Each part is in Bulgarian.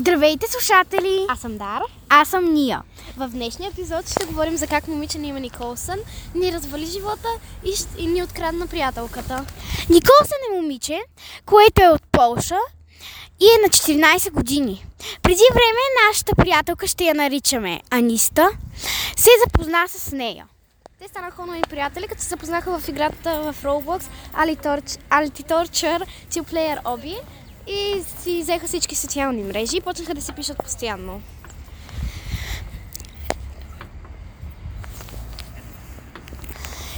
Здравейте, слушатели! Аз съм Дара. Аз съм Ния. В днешния епизод ще говорим за как момиче на име Николсън ни развали живота и, и ни открадна приятелката. Николсън е момиче, което е от Полша и е на 14 години. Преди време нашата приятелка, ще я наричаме Аниста, се запозна с нея. Те станаха онлайн приятели, като се запознаха в играта в Roblox Alitorch- Altitorture Two Player Obi и си взеха всички социални мрежи и почнаха да си пишат постоянно.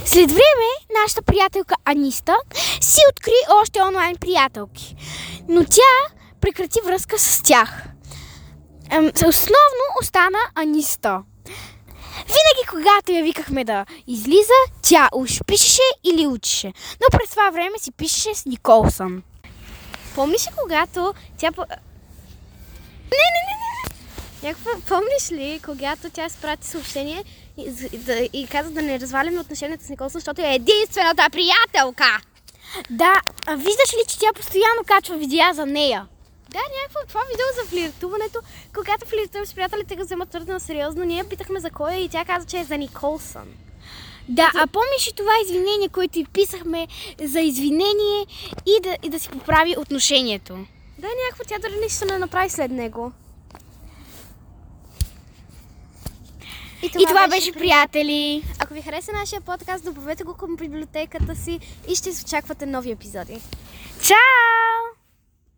След време нашата приятелка Аниста си откри още онлайн приятелки, но тя прекрати връзка с тях. Основно остана Аниста. Винаги, когато я викахме да излиза, тя уж пишеше или учеше. Но през това време си пишеше с Николсън. Помниш ли когато тя... Не, не, не, не! Някаква, помниш ли, когато тя изпрати съобщение и, да, и каза да не разваляме отношенията с Николсън, защото е единствената приятелка? Да, а виждаш ли, че тя постоянно качва видеа за нея? Да, някакво това видео за флиртуването, когато флиртувам с приятелите го вземат твърде на сериозно, ние питахме за кой е и тя каза, че е за Николсън. Да, а помниш ли това извинение, което и писахме за извинение и да, и да си поправи отношението? Да, някакво тя дори нищо не направи след него. И това беше, приятели. Ако ви хареса нашия подкаст, добавете го към библиотеката си и ще очаквате нови епизоди. Чао!